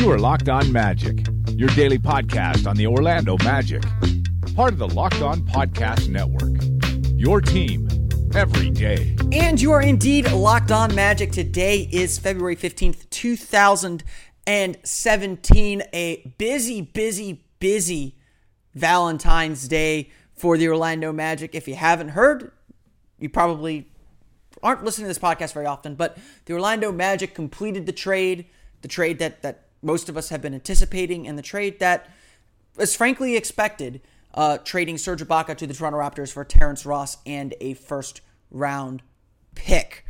You are Locked On Magic, your daily podcast on the Orlando Magic, part of the Locked On Podcast Network. Your team every day. And you are indeed locked on magic. Today is February 15th, 2017. A busy, busy, busy Valentine's Day for the Orlando Magic. If you haven't heard, you probably aren't listening to this podcast very often, but the Orlando Magic completed the trade, the trade that that most of us have been anticipating, in the trade that was frankly expected, uh, trading Serge Ibaka to the Toronto Raptors for Terrence Ross and a first round pick.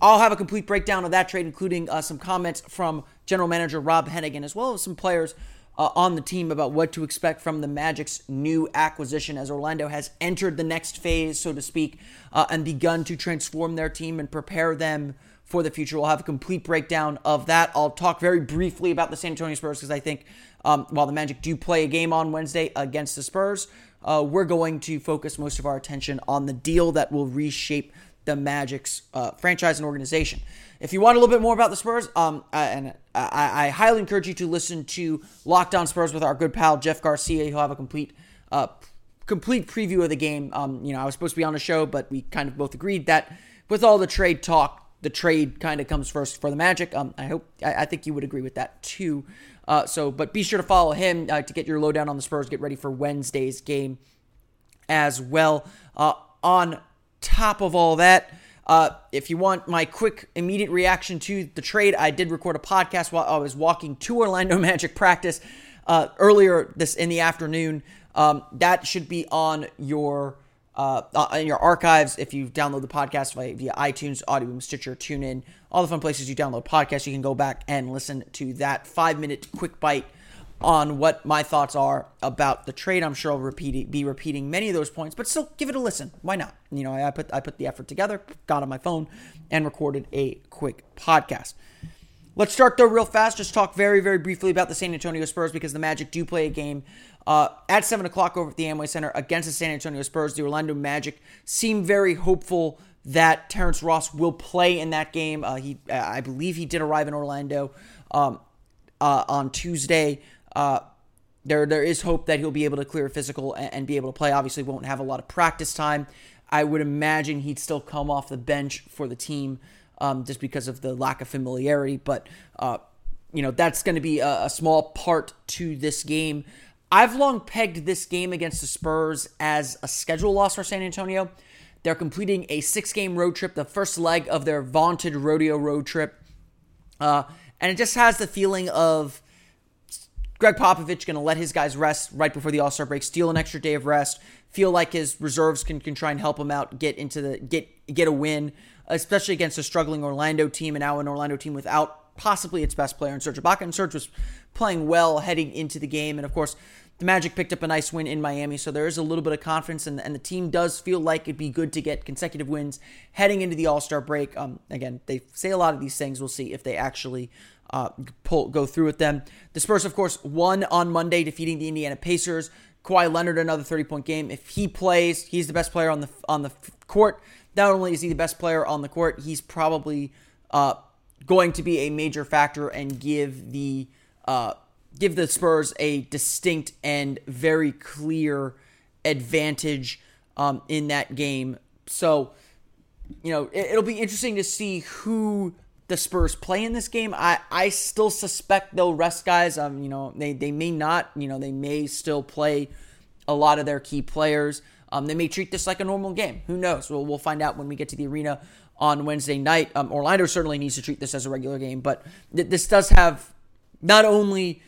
I'll have a complete breakdown of that trade, including uh, some comments from General Manager Rob Hennigan, as well as some players uh, on the team about what to expect from the Magic's new acquisition as Orlando has entered the next phase, so to speak, uh, and begun to transform their team and prepare them for the future. We'll have a complete breakdown of that. I'll talk very briefly about the San Antonio Spurs because I think um, while the Magic do play a game on Wednesday against the Spurs, uh, we're going to focus most of our attention on the deal that will reshape the Magic's uh, franchise and organization. If you want a little bit more about the Spurs, um, and I, I, highly encourage you to listen to Locked On Spurs with our good pal Jeff Garcia. He'll have a complete, uh, complete preview of the game. Um, you know, I was supposed to be on the show, but we kind of both agreed that with all the trade talk, the trade kind of comes first for the Magic. Um, I hope, I, I think you would agree with that too. Uh, so, but be sure to follow him uh, to get your lowdown on the Spurs. Get ready for Wednesday's game as well. Uh, on top of all that. Uh, if you want my quick, immediate reaction to the trade, I did record a podcast while I was walking to Orlando Magic practice uh, earlier this in the afternoon. Um, that should be on your uh, uh in your archives if you download the podcast via, via iTunes, Audioboom, Stitcher, TuneIn, all the fun places you download podcasts. You can go back and listen to that five minute quick bite on what my thoughts are about the trade. I'm sure I'll repeat be repeating many of those points, but still give it a listen. Why not? You know, I put I put the effort together, got on my phone, and recorded a quick podcast. Let's start though real fast. Just talk very very briefly about the San Antonio Spurs because the Magic do play a game uh, at seven o'clock over at the Amway Center against the San Antonio Spurs. The Orlando Magic seem very hopeful that Terrence Ross will play in that game. Uh, he, I believe, he did arrive in Orlando um, uh, on Tuesday. Uh, there, there is hope that he'll be able to clear physical and, and, be able to play. Obviously, won't have a lot of practice time. I would imagine he'd still come off the bench for the team um, just because of the lack of familiarity. But uh, you know that's going to be a, a small part to this game. I've long pegged this game against the Spurs as a schedule loss for San Antonio. They're completing a six game road trip, the first leg of their vaunted rodeo road trip. Uh, and it just has the feeling of Gregg Popovich going to let his guys rest right before the All Star break, steal an extra day of rest, feel like his reserves can, can try and help him out, get into the get get a win, especially against a struggling Orlando team and now an Orlando team without possibly its best player in Serge Ibaka. And Serge was playing well heading into the game, and of course. The Magic picked up a nice win in Miami, so there is a little bit of confidence, and, and the team does feel like it'd be good to get consecutive wins heading into the All Star break. Um, again, they say a lot of these things. We'll see if they actually uh, pull, go through with them. The Spurs, of course, won on Monday, defeating the Indiana Pacers. Kawhi Leonard, another 30 point game. If he plays, he's the best player on the on the court. Not only is he the best player on the court, he's probably uh, going to be a major factor and give the uh, give the Spurs a distinct and very clear advantage um, in that game. So, you know, it, it'll be interesting to see who the Spurs play in this game. I, I still suspect they'll rest guys. Um, you know, they, they may not, you know, they may still play a lot of their key players. Um, they may treat this like a normal game. Who knows? Well, we'll find out when we get to the arena on Wednesday night. Um, Orlando certainly needs to treat this as a regular game, but th- this does have not only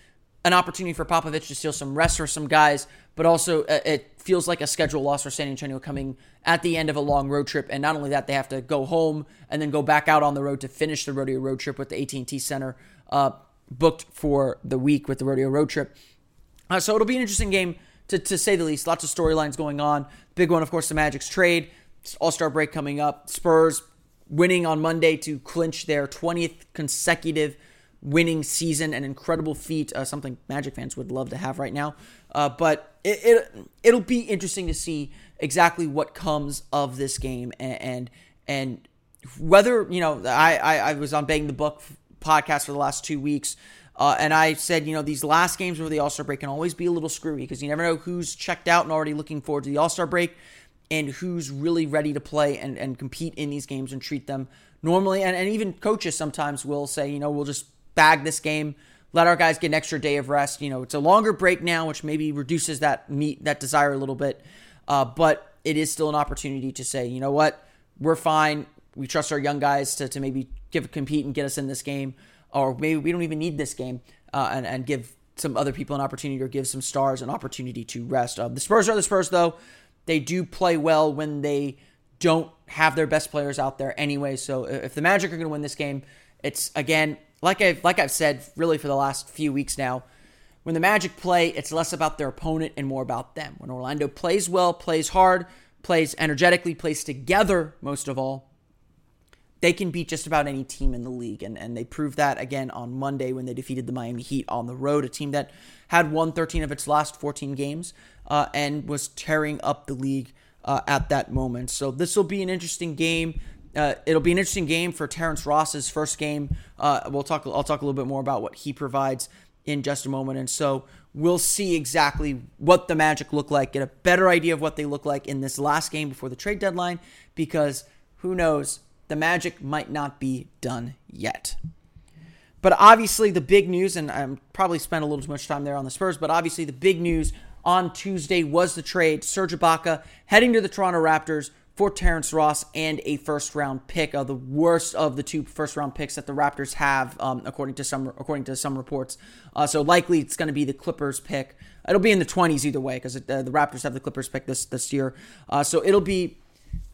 an opportunity for Popovich to steal some rest for some guys, but also uh, it feels like a schedule loss for San Antonio coming at the end of a long road trip. And not only that, they have to go home and then go back out on the road to finish the rodeo road trip with the AT&T Center uh, booked for the week with the rodeo road trip. Uh, so it'll be an interesting game to, to say the least. Lots of storylines going on. Big one, of course, the Magic's trade. All Star break coming up. Spurs winning on Monday to clinch their 20th consecutive winning season, an incredible feat, uh, something Magic fans would love to have right now. Uh, but it, it it'll be interesting to see exactly what comes of this game and and, and whether you know I, I, I was on Bang the Book podcast for the last two weeks. Uh, and I said, you know, these last games over the All Star break can always be a little screwy because you never know who's checked out and already looking forward to the All Star break and who's really ready to play and, and compete in these games and treat them normally. And, and even coaches sometimes will say, you know, we'll just bag this game, let our guys get an extra day of rest. You know, it's a longer break now, which maybe reduces that meet that desire a little bit. Uh, but it is still an opportunity to say, you know what, we're fine. We trust our young guys to, to maybe give compete and get us in this game or maybe we don't even need this game uh, and, and give some other people an opportunity or give some stars an opportunity to rest. Uh, the Spurs are the Spurs, though. They do play well when they don't have their best players out there anyway. So if the Magic are going to win this game, it's again like I've like I've said really for the last few weeks now. When the Magic play, it's less about their opponent and more about them. When Orlando plays well, plays hard, plays energetically, plays together most of all, they can beat just about any team in the league. And, and they proved that again on Monday when they defeated the Miami Heat on the road, a team that had won 13 of its last 14 games uh, and was tearing up the league uh, at that moment. So this will be an interesting game. Uh, it'll be an interesting game for Terrence Ross's first game. Uh, we'll talk. I'll talk a little bit more about what he provides in just a moment. And so we'll see exactly what the Magic look like, get a better idea of what they look like in this last game before the trade deadline, because who knows the Magic might not be done yet. But obviously, the big news, and I'm probably spent a little too much time there on the Spurs, but obviously, the big news on Tuesday was the trade. Serge Ibaka heading to the Toronto Raptors for Terrence Ross and a first round pick, of the worst of the two first round picks that the Raptors have, um, according to some according to some reports. Uh, so likely it's going to be the Clippers pick. It'll be in the 20s either way because uh, the Raptors have the Clippers pick this this year. Uh, so it'll be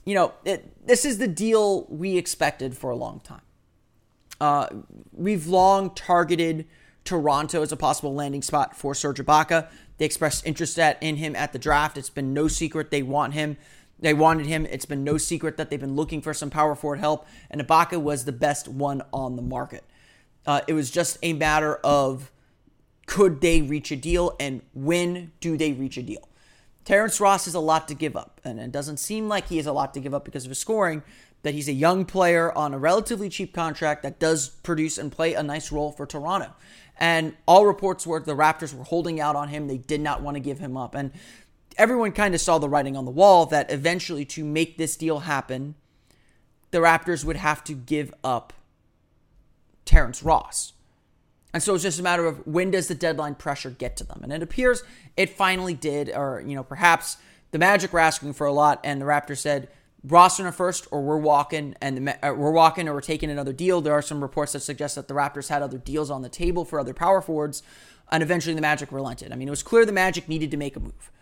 you know, it, this is the deal we expected for a long time. Uh, we've long targeted Toronto as a possible landing spot for Serge Ibaka. They expressed interest at, in him at the draft. It's been no secret they want him. They wanted him. It's been no secret that they've been looking for some power forward help, and Ibaka was the best one on the market. Uh, it was just a matter of could they reach a deal and when do they reach a deal? Terrence Ross is a lot to give up, and it doesn't seem like he has a lot to give up because of his scoring. That he's a young player on a relatively cheap contract that does produce and play a nice role for Toronto. And all reports were the Raptors were holding out on him. They did not want to give him up. And everyone kind of saw the writing on the wall that eventually, to make this deal happen, the Raptors would have to give up Terrence Ross. And so it's just a matter of when does the deadline pressure get to them? And it appears it finally did, or, you know, perhaps the Magic were asking for a lot, and the Raptors said, Ross in a first, or we're walking, and the, uh, we're walking, or we're taking another deal. There are some reports that suggest that the Raptors had other deals on the table for other power forwards, and eventually the Magic relented. I mean, it was clear the Magic needed to make a move.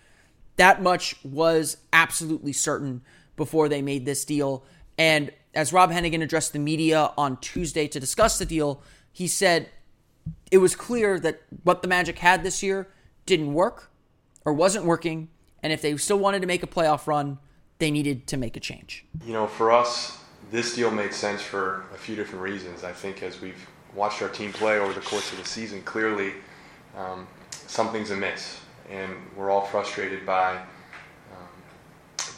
That much was absolutely certain before they made this deal. And as Rob Hennigan addressed the media on Tuesday to discuss the deal, he said it was clear that what the Magic had this year didn't work or wasn't working. And if they still wanted to make a playoff run, they needed to make a change. You know, for us, this deal made sense for a few different reasons. I think as we've watched our team play over the course of the season, clearly um, something's amiss. And we're all frustrated by um,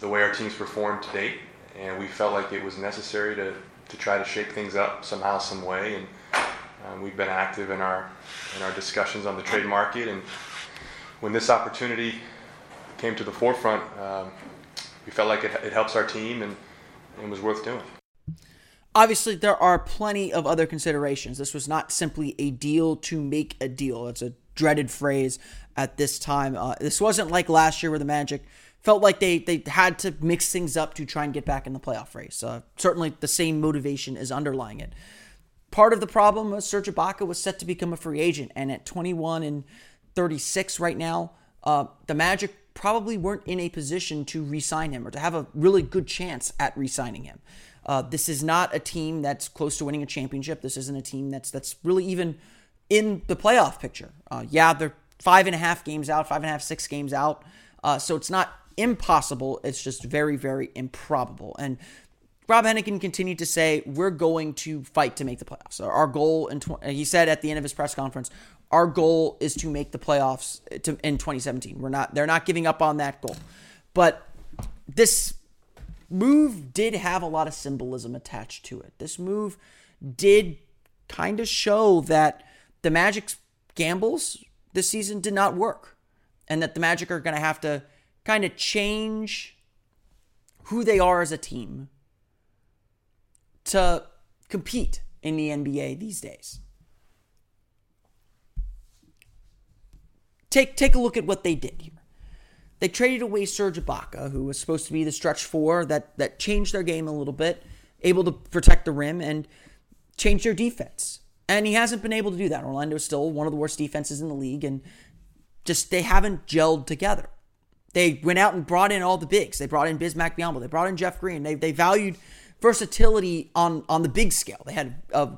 the way our team's performed to date. And we felt like it was necessary to, to try to shake things up somehow, some way. And um, we've been active in our in our discussions on the trade market, and when this opportunity came to the forefront, um, we felt like it, it helps our team and, and was worth doing. Obviously, there are plenty of other considerations. This was not simply a deal to make a deal. It's a dreaded phrase at this time. Uh, this wasn't like last year where the Magic felt like they, they had to mix things up to try and get back in the playoff race. Uh, certainly, the same motivation is underlying it. Part of the problem was Serge Ibaka was set to become a free agent, and at 21 and 36 right now, uh, the Magic probably weren't in a position to re-sign him or to have a really good chance at re-signing him. Uh, this is not a team that's close to winning a championship. This isn't a team that's that's really even in the playoff picture. Uh, yeah, they're five and a half games out, five and a half, six games out. Uh, so it's not impossible. It's just very, very improbable. And Rob Hennigan continued to say, "We're going to fight to make the playoffs." Our goal, in tw- he said at the end of his press conference, "Our goal is to make the playoffs to, in 2017. We're not. They're not giving up on that goal." But this move did have a lot of symbolism attached to it. This move did kind of show that the Magic's gambles this season did not work, and that the Magic are going to have to kind of change who they are as a team to compete in the NBA these days. Take take a look at what they did here. They traded away Serge Ibaka, who was supposed to be the stretch four that that changed their game a little bit, able to protect the rim and change their defense. And he hasn't been able to do that. Orlando is still one of the worst defenses in the league, and just they haven't gelled together. They went out and brought in all the bigs. They brought in Bismack Biyombo. They brought in Jeff Green. They, they valued versatility on on the big scale. They had a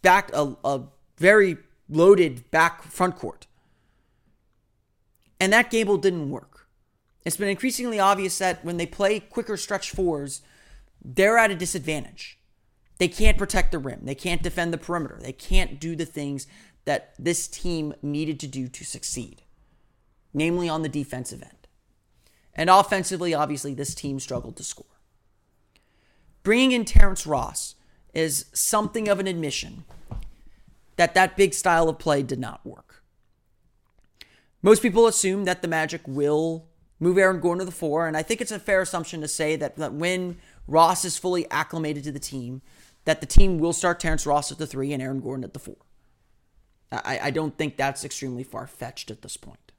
back a, a very loaded back front court. And that Gable didn't work. It's been increasingly obvious that when they play quicker stretch fours, they're at a disadvantage. They can't protect the rim. They can't defend the perimeter. They can't do the things that this team needed to do to succeed, namely on the defensive end. And offensively, obviously, this team struggled to score. Bringing in Terrence Ross is something of an admission that that big style of play did not work. Most people assume that the Magic will move Aaron Gordon to the four, and I think it's a fair assumption to say that, that when Ross is fully acclimated to the team, that the team will start Terrence Ross at the three and Aaron Gordon at the four. I, I don't think that's extremely far fetched at this point.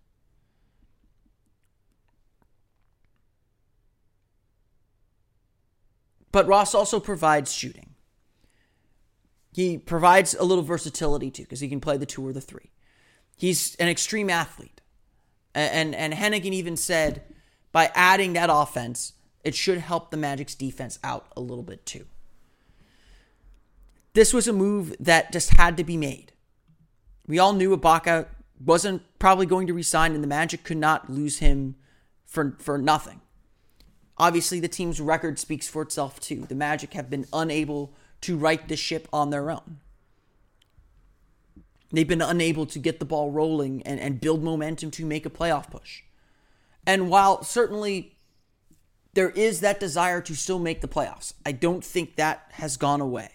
But Ross also provides shooting. He provides a little versatility too, because he can play the two or the three. He's an extreme athlete. And, and, and Hennigan even said by adding that offense, it should help the Magic's defense out a little bit too. This was a move that just had to be made. We all knew Ibaka wasn't probably going to resign, and the Magic could not lose him for, for nothing. Obviously, the team's record speaks for itself too. The Magic have been unable to right the ship on their own. They've been unable to get the ball rolling and, and build momentum to make a playoff push. And while certainly there is that desire to still make the playoffs, I don't think that has gone away.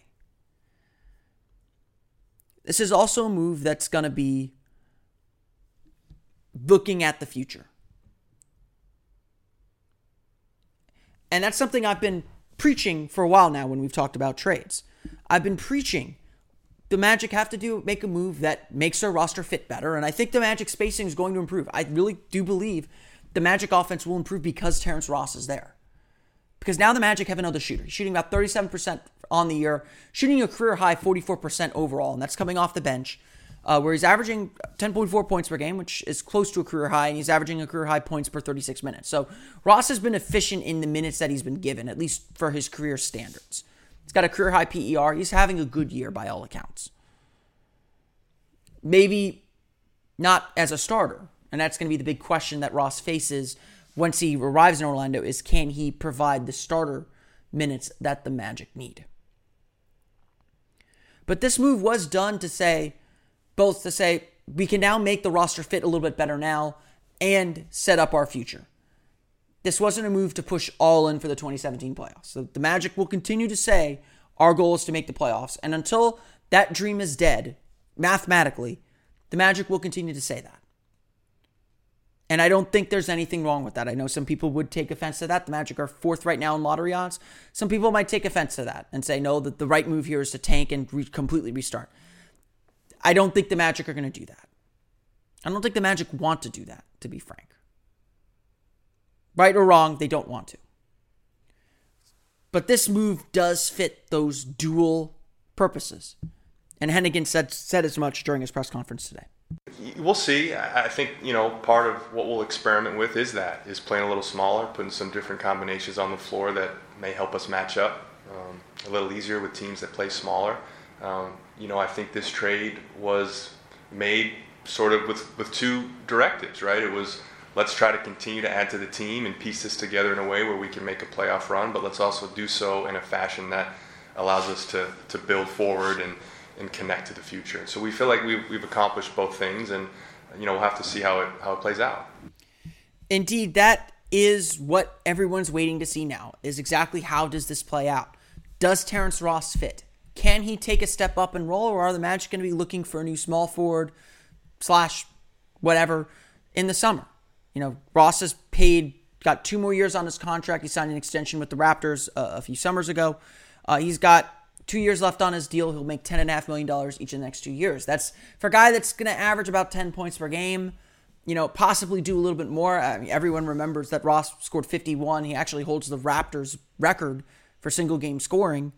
This is also a move that's going to be looking at the future. And that's something I've been preaching for a while now when we've talked about trades. I've been preaching the Magic have to do make a move that makes their roster fit better, and I think the Magic spacing is going to improve. I really do believe the Magic offense will improve because Terrence Ross is there. Because now the Magic have another shooter. He's shooting about 37% on the year, shooting a career high 44% overall, and that's coming off the bench, uh, where he's averaging 10.4 points per game, which is close to a career high, and he's averaging a career high points per 36 minutes. So Ross has been efficient in the minutes that he's been given, at least for his career standards. He's got a career high PER. He's having a good year by all accounts. Maybe not as a starter. And that's going to be the big question that Ross faces once he arrives in Orlando is can he provide the starter minutes that the Magic need? But this move was done to say both to say we can now make the roster fit a little bit better now and set up our future. This wasn't a move to push all in for the 2017 playoffs. So the Magic will continue to say our goal is to make the playoffs. And until that dream is dead, mathematically, the Magic will continue to say that. And I don't think there's anything wrong with that. I know some people would take offense to that. The Magic are fourth right now in lottery odds. Some people might take offense to that and say, no, that the right move here is to tank and re- completely restart. I don't think the Magic are going to do that. I don't think the Magic want to do that, to be frank. Right or wrong, they don't want to. But this move does fit those dual purposes. And Hennigan said, said as much during his press conference today. We'll see. I think you know part of what we'll experiment with is that is playing a little smaller, putting some different combinations on the floor that may help us match up um, a little easier with teams that play smaller. Um, you know, I think this trade was made sort of with with two directives, right? It was let's try to continue to add to the team and piece this together in a way where we can make a playoff run, but let's also do so in a fashion that allows us to, to build forward and, and connect to the future. So we feel like we've, we've accomplished both things, and you know we'll have to see how it how it plays out. Indeed, that is what everyone's waiting to see now. Is exactly how does this play out? Does Terrence Ross fit? Can he take a step up and roll, or are the Magic going to be looking for a new small forward slash whatever in the summer? You know, Ross has paid, got two more years on his contract. He signed an extension with the Raptors uh, a few summers ago. Uh, he's got two years left on his deal. He'll make $10.5 million each of the next two years. That's for a guy that's going to average about 10 points per game you know, possibly do a little bit more. I mean, everyone remembers that Ross scored 51. He actually holds the Raptors record for single game scoring.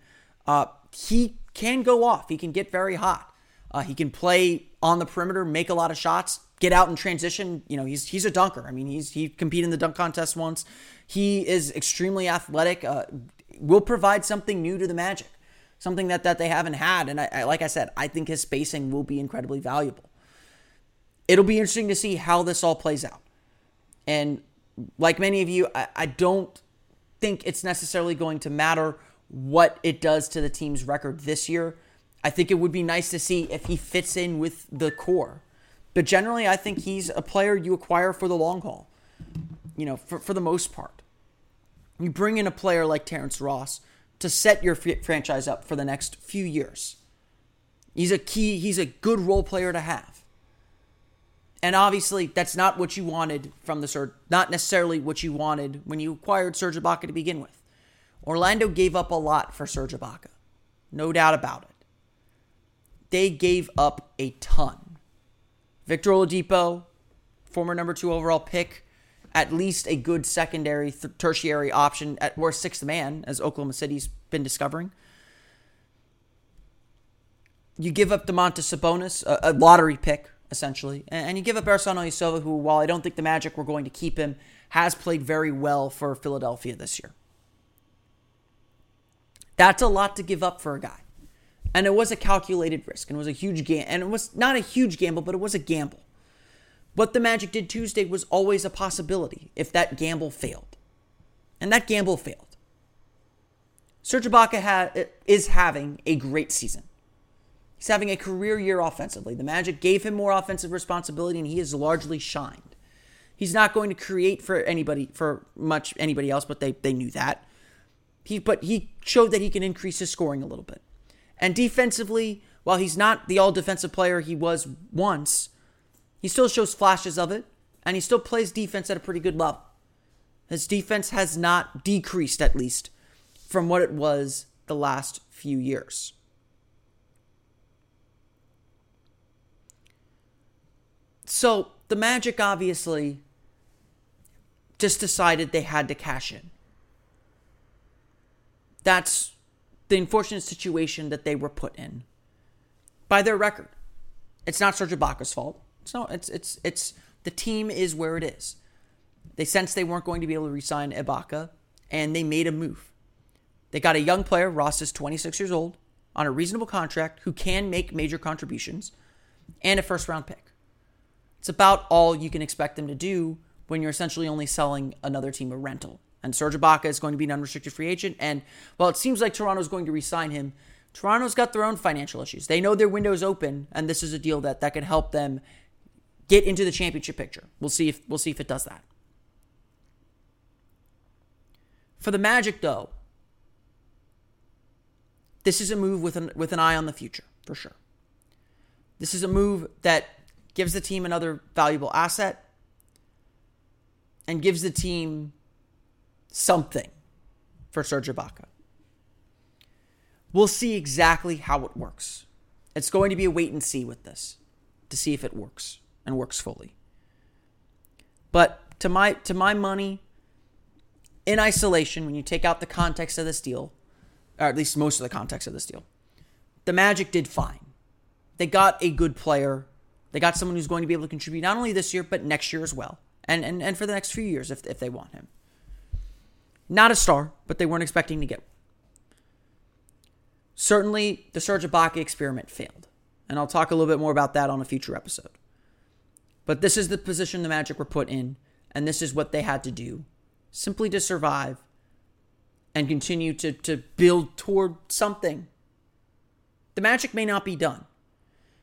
Uh, he can go off. He can get very hot. Uh, he can play on the perimeter, make a lot of shots, get out in transition. You know, he's he's a dunker. I mean, he's he competed in the dunk contest once. He is extremely athletic. Uh, will provide something new to the Magic, something that that they haven't had. And I, I, like I said, I think his spacing will be incredibly valuable it'll be interesting to see how this all plays out. And like many of you, I, I don't think it's necessarily going to matter what it does to the team's record this year. I think it would be nice to see if he fits in with the core. But generally, I think he's a player you acquire for the long haul, you know, for, for the most part. You bring in a player like Terrence Ross to set your f- franchise up for the next few years. He's a key, he's a good role player to have. And obviously, that's not what you wanted from the Serge, not necessarily what you wanted when you acquired Serge Ibaka to begin with. Orlando gave up a lot for Serge Ibaka, no doubt about it. They gave up a ton. Victor Oladipo, former number two overall pick, at least a good secondary, th- tertiary option at worst sixth man, as Oklahoma City's been discovering. You give up Domantas Sabonis, a, a lottery pick essentially. And you give up Ersan Ilyasova, who, while I don't think the Magic were going to keep him, has played very well for Philadelphia this year. That's a lot to give up for a guy. And it was a calculated risk, and it was a huge game. And it was not a huge gamble, but it was a gamble. What the Magic did Tuesday was always a possibility if that gamble failed. And that gamble failed. Serge Ibaka ha- is having a great season. He's having a career year offensively. The Magic gave him more offensive responsibility, and he has largely shined. He's not going to create for anybody for much anybody else, but they they knew that. He but he showed that he can increase his scoring a little bit. And defensively, while he's not the all defensive player he was once, he still shows flashes of it, and he still plays defense at a pretty good level. His defense has not decreased, at least, from what it was the last few years. So the Magic obviously just decided they had to cash in. That's the unfortunate situation that they were put in by their record. It's not Serge Ibaka's fault. It's no, it's it's it's the team is where it is. They sensed they weren't going to be able to resign Ibaka, and they made a move. They got a young player, Ross is 26 years old, on a reasonable contract who can make major contributions, and a first round pick. It's about all you can expect them to do when you're essentially only selling another team a rental. And Serge Ibaka is going to be an unrestricted free agent. And while it seems like Toronto's going to re-sign him, Toronto's got their own financial issues. They know their window's open, and this is a deal that that can help them get into the championship picture. We'll see if we'll see if it does that. For the Magic, though, this is a move with an with an eye on the future for sure. This is a move that gives the team another valuable asset, and gives the team something for Serge Ibaka. We'll see exactly how it works. It's going to be a wait and see with this to see if it works and works fully. But to my to my money, in isolation, when you take out the context of this deal, or at least most of the context of this deal, the Magic did fine. They got a good player they got someone who's going to be able to contribute not only this year, but next year as well. And, and, and for the next few years if, if they want him. Not a star, but they weren't expecting to get one. Certainly, the Serge Ibaka experiment failed. And I'll talk a little bit more about that on a future episode. But this is the position the Magic were put in, and this is what they had to do simply to survive and continue to, to build toward something. The Magic may not be done.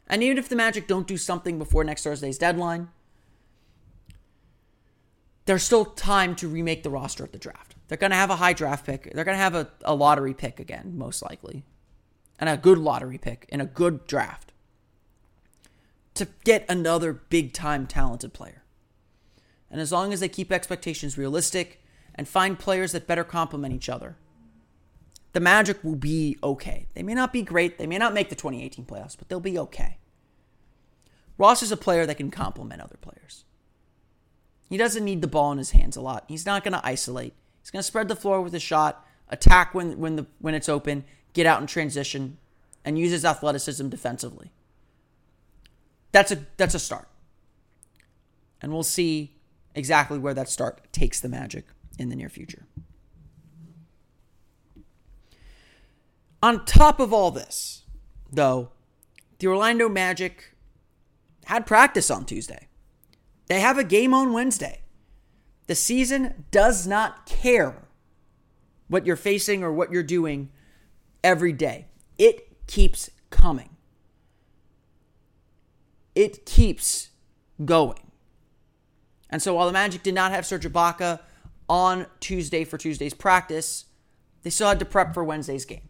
And even if the Magic don't do something before next Thursday's deadline, there's still time to remake the roster at the draft. They're going to have a high draft pick. They're going to have a, a lottery pick again, most likely. and a good lottery pick in a good draft to get another big time talented player. And as long as they keep expectations realistic and find players that better complement each other, the Magic will be okay. They may not be great, they may not make the 2018 playoffs, but they'll be okay. Ross is a player that can complement other players. He doesn't need the ball in his hands a lot. He's not going to isolate. He's going to spread the floor with a shot, attack when when the when it's open, get out in transition, and use his athleticism defensively. That's a that's a start. And we'll see exactly where that start takes the Magic in the near future. On top of all this, though, the Orlando Magic had practice on Tuesday. They have a game on Wednesday. The season does not care what you're facing or what you're doing every day. It keeps coming. It keeps going. And so while the Magic did not have Serge Ibaka on Tuesday for Tuesday's practice, they still had to prep for Wednesday's game.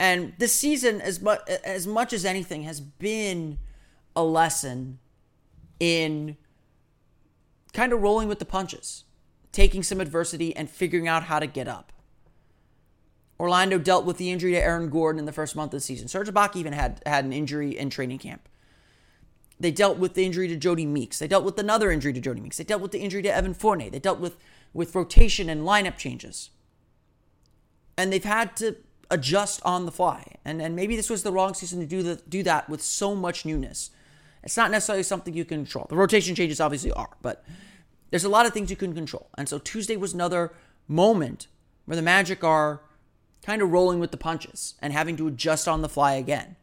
And this season, as much as much as anything, has been a lesson in kind of rolling with the punches, taking some adversity and figuring out how to get up. Orlando dealt with the injury to Aaron Gordon in the first month of the season. Serge Ibaka even had had an injury in training camp. They dealt with the injury to Jody Meeks. They dealt with another injury to Jody Meeks. They dealt with the injury to Evan Fournier. They dealt with with rotation and lineup changes. And they've had to adjust on the fly. And and maybe this was the wrong season to do the, do that with so much newness. It's not necessarily something you can control. The rotation changes obviously are, but there's a lot of things you can control. And so Tuesday was another moment where the Magic are kind of rolling with the punches and having to adjust on the fly again.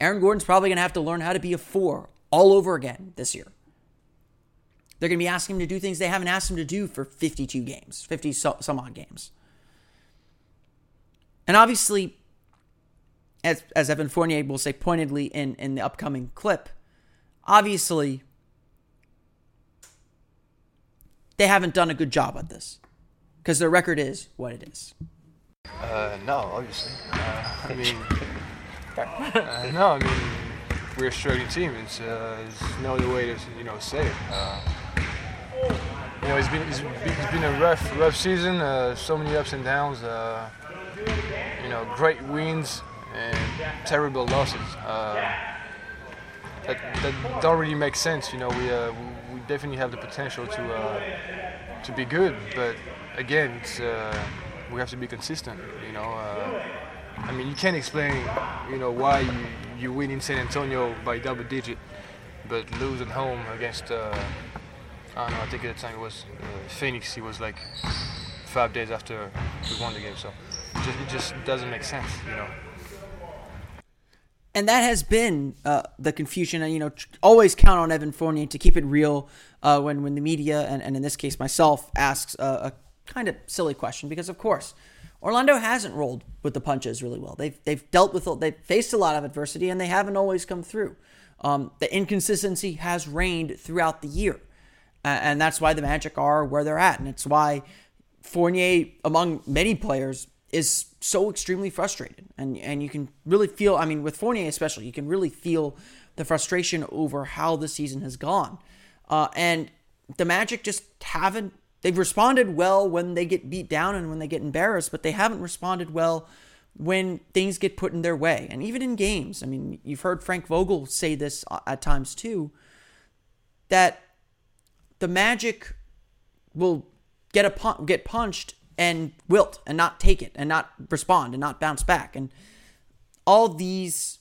Aaron Gordon's probably going to have to learn how to be a four all over again this year. They're going to be asking him to do things they haven't asked him to do for 52 games, 50 some odd games. And obviously, as, as Evan Fournier will say pointedly in, in the upcoming clip, obviously, they haven't done a good job at this because their record is what it is. Uh, no, obviously. Uh, I mean, uh, no, I mean, we're a struggling team. It's, uh, it's no other way to you know say it. Uh, you know, it's been it's been, a rough rough season. Uh, so many ups and downs. Uh, you know, great wins and terrible losses. Uh, that, that don't really make sense. You know, we we definitely have the potential to to be good, but again, we have to be consistent. You know, I mean, you can't explain, you know, why you, you win in San Antonio by double digit, but lose at home against. Uh, I don't know. I think at the time it was Phoenix. It was like five days after we won the game, so it just, it just doesn't make sense. You know and that has been uh, the confusion. You know, always count on Evan Fournier to keep it real uh, when when the media and, and in this case myself asks a, kind of silly question because of course Orlando hasn't rolled with the punches really well. They've they've dealt with they've faced a lot of adversity and they haven't always come through. Um, the inconsistency has reigned throughout the year, and that's why the Magic are where they're at, and it's why Fournier, among many players, is so extremely frustrated. And and you can really feel, I mean, with Fournier especially, you can really feel the frustration over how the season has gone. Uh, and the Magic just haven't, they've responded well when they get beat down and when they get embarrassed, but they haven't responded well when things get put in their way. And even in games, I mean, you've heard Frank Vogel say this at times too, that the Magic will get a pun- get punched and wilt and not take it and not respond and not bounce back. And all these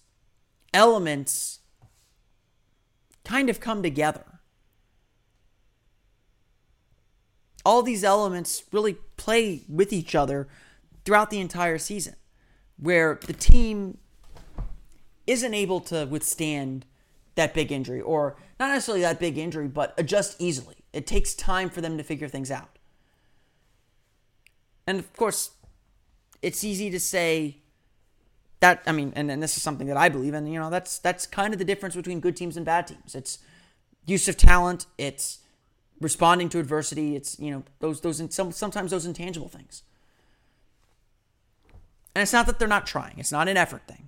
elements kind of come together. All these elements really play with each other throughout the entire season, where the team isn't able to withstand that big injury, or not necessarily that big injury, but adjust easily. It takes time for them to figure things out. And of course, it's easy to say that I mean, and, and this is something that I believe in, you know, that's that's kind of the difference between good teams and bad teams. It's use of talent, it's responding to adversity, it's, you know, those those some, sometimes those intangible things. And it's not that they're not trying. It's not an effort thing.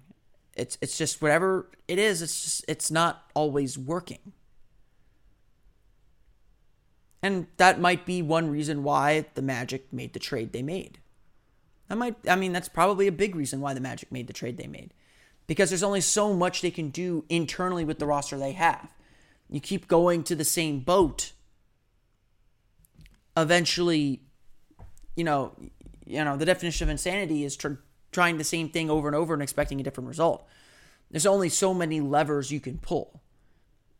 It's it's just whatever it is, it's just it's not always working. And that might be one reason why the Magic made the trade they made. That might I mean that's probably a big reason why the Magic made the trade they made. Because there's only so much they can do internally with the roster they have. You keep going to the same boat. Eventually, you know, you know, the definition of insanity is tr- trying the same thing over and over and expecting a different result. There's only so many levers you can pull.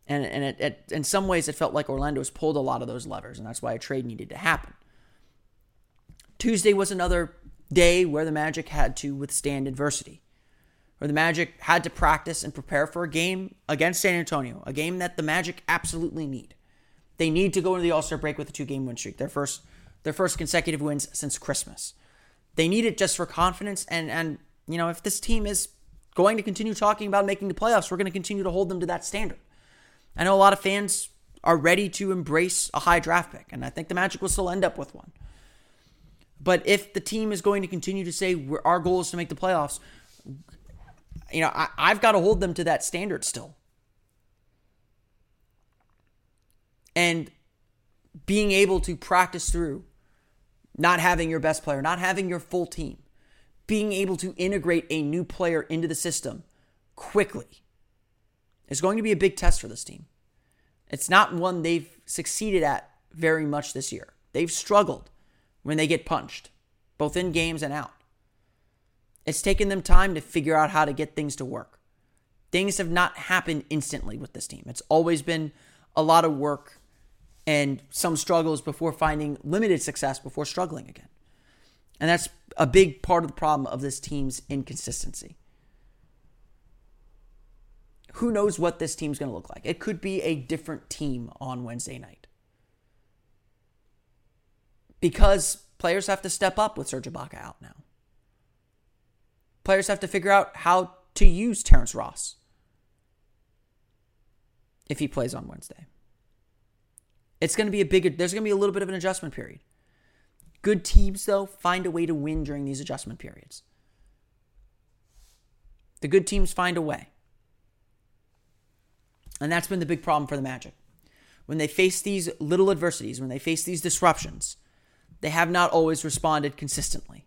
And, and it, it, in some ways, it felt like Orlando has pulled a lot of those levers, and that's why a trade needed to happen. Tuesday was another day where the Magic had to withstand adversity, where the Magic had to practice and prepare for a game against San Antonio, a game that the Magic absolutely need. They need to go into the All Star break with a two game win streak, their first, their first consecutive wins since Christmas. They need it just for confidence, and and you know if this team is going to continue talking about making the playoffs, we're going to continue to hold them to that standard. I know a lot of fans are ready to embrace a high draft pick, and I think the Magic will still end up with one. But if the team is going to continue to say our goal is to make the playoffs, you know, I, I've got to hold them to that standard still. And being able to practice through not having your best player, not having your full team, being able to integrate a new player into the system quickly is going to be a big test for this team. It's not one they've succeeded at very much this year. They've struggled when they get punched, both in games and out. It's taken them time to figure out how to get things to work. Things have not happened instantly with this team. It's always been a lot of work and some struggles before finding limited success before struggling again. And that's a big part of the problem of this team's inconsistency who knows what this team's going to look like? It could be a different team on Wednesday night. Because players have to step up with Serge Ibaka out now. Players have to figure out how to use Terrence Ross if he plays on Wednesday. It's going to be a big, there's going to be a little bit of an adjustment period. Good teams, though, find a way to win during these adjustment periods. The good teams find a way. And that's been the big problem for the Magic. When they face these little adversities, when they face these disruptions, they have not always responded consistently.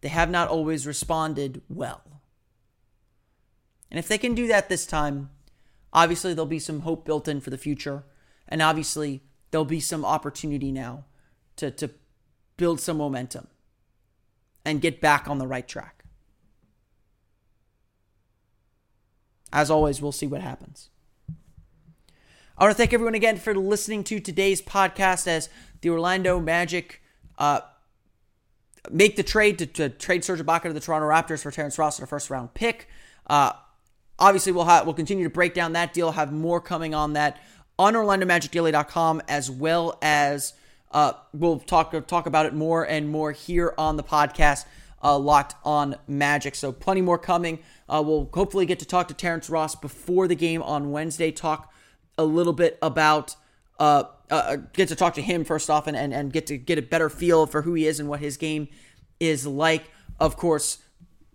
They have not always responded well. And if they can do that this time, obviously there'll be some hope built in for the future. And obviously there'll be some opportunity now to, to build some momentum and get back on the right track. As always, we'll see what happens. I want to thank everyone again for listening to today's podcast as the Orlando Magic uh, make the trade to, to trade Serge Ibaka to the Toronto Raptors for Terrence Ross and a first round pick. Uh, obviously, we'll have, we'll continue to break down that deal. Have more coming on that on OrlandoMagicDaily.com as well as uh, we'll talk talk about it more and more here on the podcast. Uh, locked on Magic. So plenty more coming. Uh, we'll hopefully get to talk to Terrence Ross before the game on Wednesday. Talk a little bit about uh, uh, get to talk to him first off and, and, and get to get a better feel for who he is and what his game is like. Of course,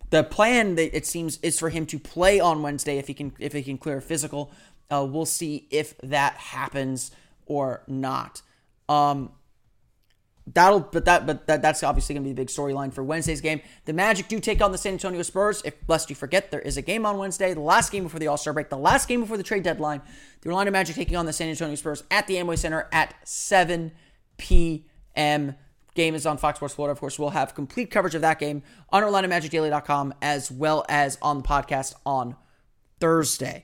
the plan that it seems is for him to play on Wednesday if he can if he can clear a physical. Uh, we'll see if that happens or not. Um, That'll, but that, but that, that's obviously going to be the big storyline for Wednesday's game. The Magic do take on the San Antonio Spurs. If lest you forget, there is a game on Wednesday, the last game before the All Star break, the last game before the trade deadline. The Orlando Magic taking on the San Antonio Spurs at the Amway Center at 7 p.m. Game is on Fox Sports Florida. Of course, we'll have complete coverage of that game on OrlandoMagicDaily.com as well as on the podcast on Thursday.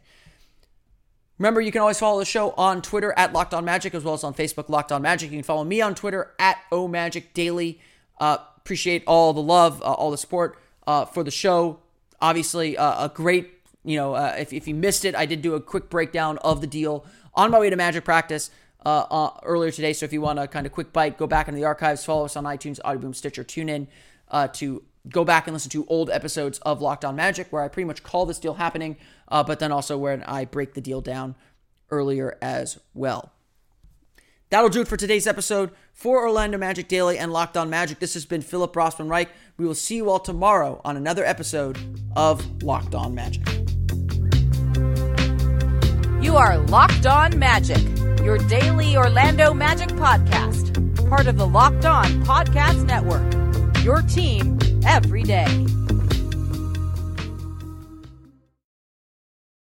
Remember, you can always follow the show on Twitter at Locked On Magic as well as on Facebook, Locked On Magic. You can follow me on Twitter at OMagicDaily. Daily. Uh, appreciate all the love, uh, all the support uh, for the show. Obviously, uh, a great, you know, uh, if, if you missed it, I did do a quick breakdown of the deal on my way to Magic practice uh, earlier today. So if you want a kind of quick bite, go back into the archives, follow us on iTunes, Audioboom, Stitcher, TuneIn to go back and listen to old episodes of Locked On Magic where I pretty much call this deal happening uh, but then also when I break the deal down earlier as well. That'll do it for today's episode for Orlando Magic Daily and Locked On Magic. This has been Philip Rossman Reich. We will see you all tomorrow on another episode of Locked On Magic. You are Locked On Magic, your daily Orlando Magic podcast, part of the Locked On Podcast Network. Your team every day.